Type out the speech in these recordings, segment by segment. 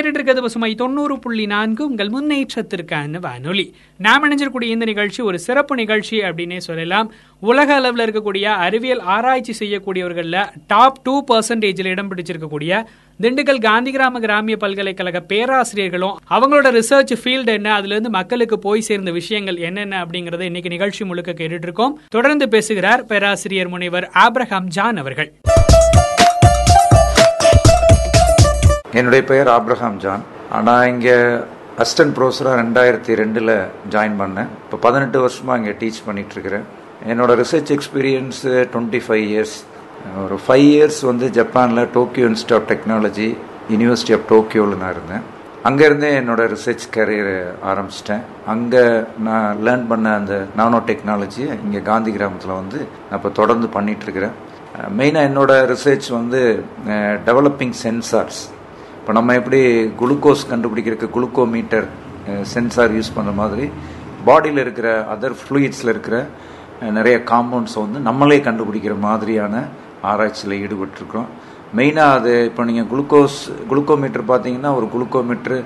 கேட்டுட்டு இருக்கிறது பசுமை. தொண்ணூறு புள்ளி நான்கு உங்கள் முன்னேற்றத்திற்கான வானொலி. நாம் இணைஞ்சிருக்கூடிய இந்த நிகழ்ச்சி ஒரு சிறப்பு நிகழ்ச்சி அப்படின்னே சொல்லலாம். உலக அளவில் இருக்கக்கூடிய அறிவியல் ஆராய்ச்சி செய்யக்கூடியவர்களில் டாப் டூ பர்சன்டேஜில் இடம் பிடிச்சிருக்கக்கூடிய திண்டுக்கல் காந்தி கிராம கிராமிய பல்கலைக்கழக பேராசிரியர்களும் அவங்களோட ரிசர்ச் ஃபீல்டு என்ன அதுலேருந்து மக்களுக்கு போய் சேர்ந்த விஷயங்கள் என்னென்ன அப்படிங்கறத இன்னைக்கு நிகழ்ச்சி முழுக்க கேட்டுட்டு இருக்கோம். தொடர்ந்து பேசுகிறார் பேராசிரியர் முனைவர் ஆப்ரஹாம் ஜான் அவர்கள். என்னுடைய பெயர் ஆப்ரஹாம் ஜான். நான் இங்கே அசிஸ்டன்ட் ப்ரொஃபஸராக ரெண்டாயிரத்தி ரெண்டில் ஜாயின் பண்ணேன். இப்போ பதினெட்டு வருஷமாக இங்கே டீச் பண்ணிகிட்ருக்கிறேன் என்னோடய research experience twenty five years ஒரு ஃபைவ் இயர்ஸ் வந்து ஜப்பானில் Tokyo Institute of Technology University of டோக்கியோவில் நான் இருந்தேன். அங்கேருந்தே என்னோட ரிசர்ச் கரியர் ஆரம்பிச்சிட்டேன். அங்கே நான் லேர்ன் பண்ண அந்த நானோ டெக்னாலஜியை இங்கே காந்தி கிராமத்தில் வந்து நான் இப்போ தொடர்ந்து பண்ணிகிட்ருக்கிறேன் மெயினாக என்னோடய ரிசர்ச் வந்து டெவலப்பிங் சென்சார்ஸ் இப்போ நம்ம எப்படி குளுக்கோஸ் கண்டுபிடிக்கிறதுக்கு குளுக்கோமீட்டர் சென்சார் யூஸ் பண்ணுற மாதிரி பாடியில் இருக்கிற அதர் ஃப்ளூயிட்ஸில் இருக்கிற நிறைய காம்பவுண்ட்ஸை வந்து நம்மளே கண்டுபிடிக்கிற மாதிரியான ஆராய்ச்சியில் ஈடுபட்டிருக்கிறோம். மெயினாக அது இப்போ நீங்கள் குளுக்கோஸ் குளுக்கோமீட்டர் பார்த்தீங்கன்னா ஒரு குளுக்கோமீட்ரு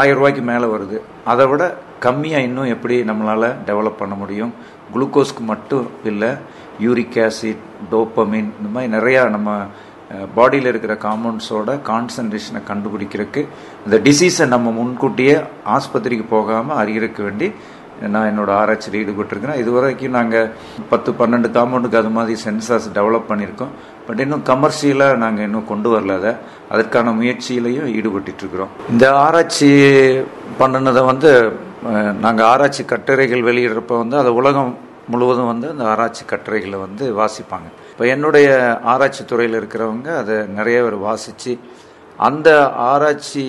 ஆயிரம் ரூபாய்க்கு மேலே வருது. அதை விட கம்மியாக இன்னும் எப்படி நம்மளால் டெவலப் பண்ண முடியும்? குளுக்கோஸ்க்கு மட்டும் இல்லை யூரிக் ஆசிட் டோப்பமின் இந்த மாதிரி நிறையா நம்ம பாடியில் இருக்கிற காம்பவுண்ட்ஸோட கான்சன்ட்ரேஷனை கண்டுபிடிக்கிறதுக்கு இந்த டிசீஸை நம்ம முன்கூட்டியே ஆஸ்பத்திரிக்கு போகாமல் அறிகிறதுக்கு வேண்டி நான் என்னோட ஆராய்ச்சியில் ஈடுபட்டிருக்கிறேன். இது வரைக்கும் நாங்கள் பத்து பன்னெண்டு காம்பவுண்டுக்கு அது மாதிரி சென்சார்ஸ் டெவலப் பண்ணியிருக்கோம். பட் இன்னும் கமர்ஷியலாக நாங்கள் இன்னும் கொண்டு வரல அதை. அதற்கான முயற்சியிலையும் ஈடுபட்டுருக்குறோம். இந்த ஆராய்ச்சி பண்ணினதை வந்து நாங்கள் ஆராய்ச்சி கட்டுரைகள் வெளியிடுறப்ப வந்து அதை உலகம் முழுவதும் வந்து அந்த ஆராய்ச்சி கட்டுரைகளை வந்து வாசிப்பாங்க. இப்போ என்னுடைய ஆராய்ச்சி துறையில் இருக்கிறவங்க அதை நிறைய பேர் வாசித்து அந்த ஆராய்ச்சி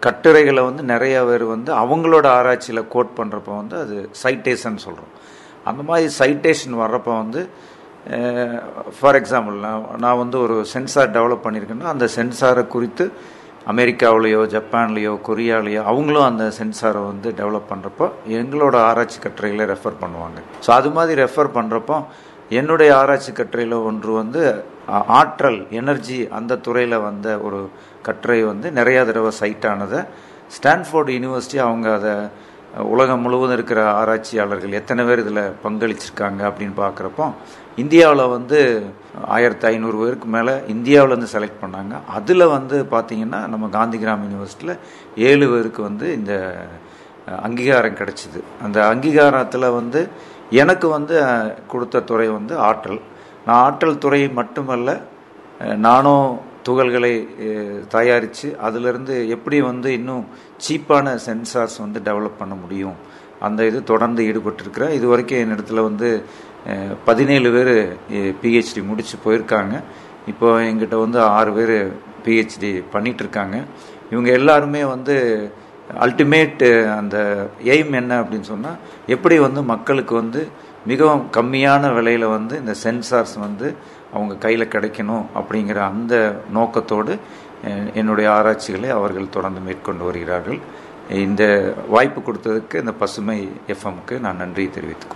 கட்டுரைகளை வந்து நிறைய பேர் வந்து அவங்களோட ஆராய்ச்சியில் கோட் பண்ணுறப்ப வந்து அது சைட்டேஷன் சொல்கிறோம் அந்த மாதிரி சைட்டேஷன் வர்றப்போ வந்து ஃபார் எக்ஸாம்பிள் நான் நான் வந்து ஒரு சென்சார் டெவலப் பண்ணியிருக்கேன்னா அந்த சென்சாரை குறித்து அமெரிக்காவிலேயோ ஜப்பான்லேயோ கொரியாலேயோ அவங்களும் அந்த சென்சாரை வந்து டெவலப் பண்ணுறப்போ எங்களோட ஆராய்ச்சி கட்டுரைகளை ரெஃபர் பண்ணுவாங்க. ஸோ அது மாதிரி ரெஃபர் பண்ணுறப்போ என்னுடைய ஆராய்ச்சி கட்டுரையில் ஒன்று வந்து ஆற்றல் எனர்ஜி அந்த துறையில் வந்த ஒரு கட்டுரை வந்து நிறையா தடவை சைட் ஆனதை. ஸ்டான்ஃபோர்டு யூனிவர்சிட்டி அவங்க அதை உலகம் முழுவதும் இருக்கிற ஆராய்ச்சியாளர்கள் எத்தனை பேர் இதில் பங்களிச்சிருக்காங்க அப்படின்னு பார்க்குறப்போ இந்தியாவில் வந்து ஆயிரத்தி ஐநூறு பேருக்கு மேலே இந்தியாவிலேருந்து செலக்ட் பண்ணாங்க. அதில் வந்து பார்த்திங்கன்னா நம்ம காந்தி கிராம் யூனிவர்சிட்டியில் ஏழு பேருக்கு வந்து இந்த அங்கீகாரம் கிடச்சிது. அந்த அங்கீகாரத்தில் வந்து எனக்கு வந்து கொடுத்த துறை வந்து ஆற்றல். நான் ஆற்றல் துறை மட்டுமல்ல நானும் துகள்களை தயாரித்து அதிலிருந்து எப்படி வந்து இன்னும் சீப்பான சென்சார்ஸ் வந்து டெவலப் பண்ண முடியும்? அந்த இது தொடர்ந்து ஈடுபட்டிருக்கிறேன் இது வரைக்கும் என் இடத்துல வந்து பதினேழு பேர் பிஹெச்டி முடித்து போயிருக்காங்க. இப்போ எங்கிட்ட வந்து ஆறு பேர் பிஹெச்டி பண்ணிகிட்ருக்காங்க இவங்க எல்லாருமே வந்து அல்டிமேட் அந்த எய்ம் என்ன அப்படின்னு சொன்னால் எப்படி வந்து மக்களுக்கு வந்து மிகவும் கம்மியான விலையில் வந்து இந்த சென்சார்ஸ் வந்து அவங்க கையில் கிடைக்கணும் அப்படிங்கிற அந்த நோக்கத்தோடு என்னுடைய ஆராய்ச்சிகளை அவர்கள் தொடர்ந்து மேற்கொண்டு வருகிறார்கள். இந்த வாய்ப்பு கொடுத்ததுக்கு இந்த பசுமை எஃப்எம்க்கு நான் நன்றி தெரிவித்துக்